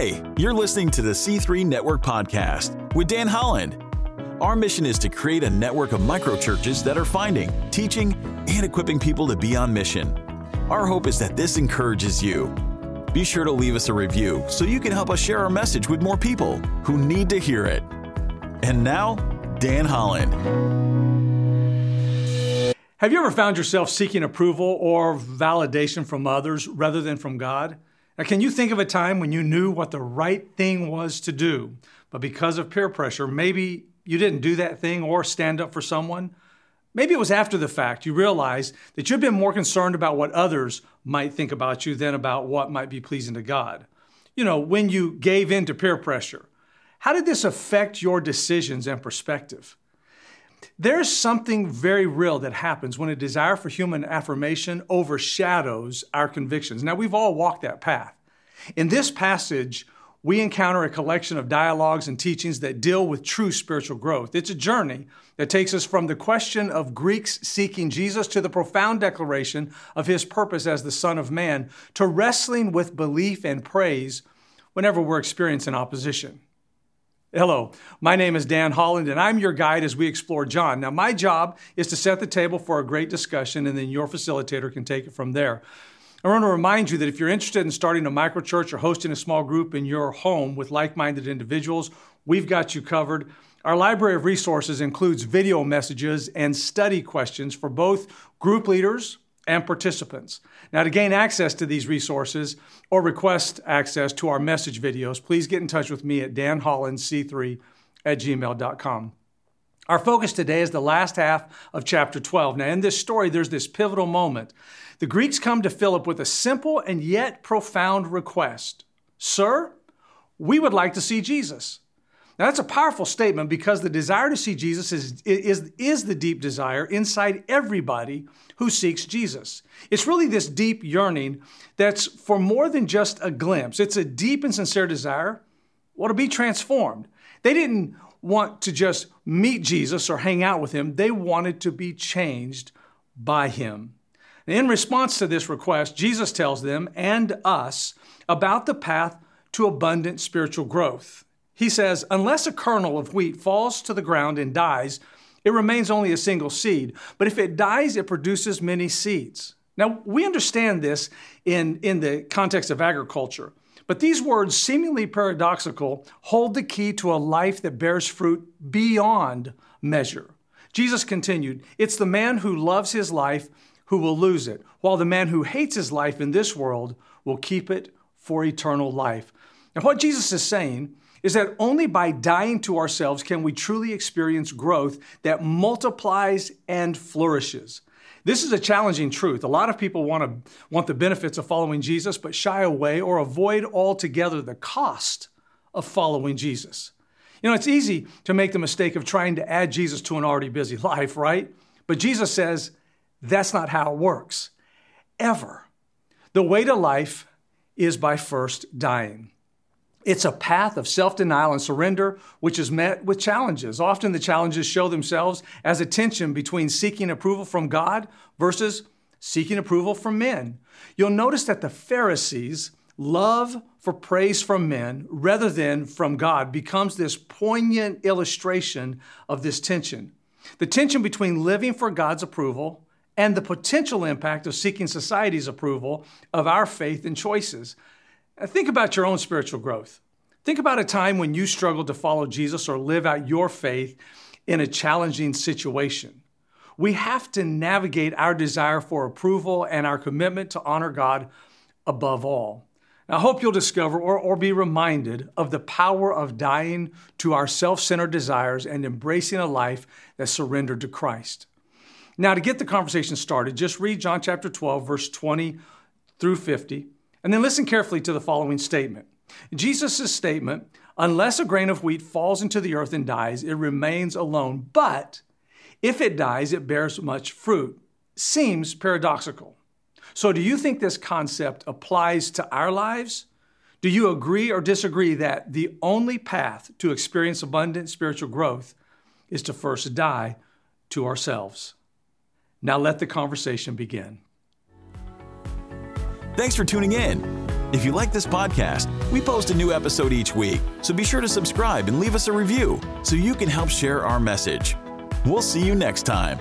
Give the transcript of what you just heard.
Hey, you're listening to the C3 Network Podcast with Dan Holland. Our mission is to create a network of microchurches that are finding, teaching, and equipping people to be on mission. Our hope is that this encourages you. Be sure to leave us a review so you can help us share our message with more people who need to hear it. And now, Dan Holland. Have you ever found yourself seeking approval or validation from others rather than from God? Now, can you think of a time when you knew what the right thing was to do, but because of peer pressure, maybe you didn't do that thing or stand up for someone? Maybe it was after the fact you realized that you'd been more concerned about what others might think about you than about what might be pleasing to God. You know, when you gave in to peer pressure, how did this affect your decisions and perspective? There's something very real that happens when a desire for human affirmation overshadows our convictions. Now, we've all walked that path. In this passage, we encounter a collection of dialogues and teachings that deal with true spiritual growth. It's a journey that takes us from the question of Greeks seeking Jesus to the profound declaration of his purpose as the Son of Man to wrestling with belief and praise whenever we're experiencing opposition. Hello, my name is Dan Holland, and I'm your guide as we explore John. Now, my job is to set the table for a great discussion, and then your facilitator can take it from there. I want to remind you that if you're interested in starting a microchurch or hosting a small group in your home with like minded individuals, we've got you covered. Our library of resources includes video messages and study questions for both group leaders and participants. Now, to gain access to these resources or request access to our message videos, please get in touch with me at danhollandc3 at gmail.com. Our focus today is the last half of chapter 12. Now, in this story, there's this pivotal moment the Greeks come to Philip with a simple and yet profound request Sir, we would like to see Jesus. Now, that's a powerful statement because the desire to see Jesus is, is, is the deep desire inside everybody who seeks Jesus. It's really this deep yearning that's for more than just a glimpse. It's a deep and sincere desire, well, to be transformed. They didn't want to just meet Jesus or hang out with him, they wanted to be changed by him. In response to this request, Jesus tells them and us about the path to abundant spiritual growth. He says, Unless a kernel of wheat falls to the ground and dies, it remains only a single seed. But if it dies, it produces many seeds. Now, we understand this in, in the context of agriculture, but these words, seemingly paradoxical, hold the key to a life that bears fruit beyond measure. Jesus continued, It's the man who loves his life who will lose it, while the man who hates his life in this world will keep it for eternal life. And what Jesus is saying is that only by dying to ourselves can we truly experience growth that multiplies and flourishes. This is a challenging truth. A lot of people want to want the benefits of following Jesus but shy away or avoid altogether the cost of following Jesus. You know, it's easy to make the mistake of trying to add Jesus to an already busy life, right? But Jesus says, that's not how it works, ever. The way to life is by first dying. It's a path of self denial and surrender, which is met with challenges. Often the challenges show themselves as a tension between seeking approval from God versus seeking approval from men. You'll notice that the Pharisees' love for praise from men rather than from God becomes this poignant illustration of this tension. The tension between living for God's approval and the potential impact of seeking society's approval of our faith and choices. Uh, think about your own spiritual growth. Think about a time when you struggled to follow Jesus or live out your faith in a challenging situation. We have to navigate our desire for approval and our commitment to honor God above all. I hope you'll discover or, or be reminded of the power of dying to our self centered desires and embracing a life that's surrendered to Christ. Now, to get the conversation started, just read John chapter 12, verse 20 through 50, and then listen carefully to the following statement. Jesus' statement, unless a grain of wheat falls into the earth and dies, it remains alone. But if it dies, it bears much fruit. Seems paradoxical. So, do you think this concept applies to our lives? Do you agree or disagree that the only path to experience abundant spiritual growth is to first die to ourselves? Now let the conversation begin. Thanks for tuning in. If you like this podcast, we post a new episode each week, so be sure to subscribe and leave us a review so you can help share our message. We'll see you next time.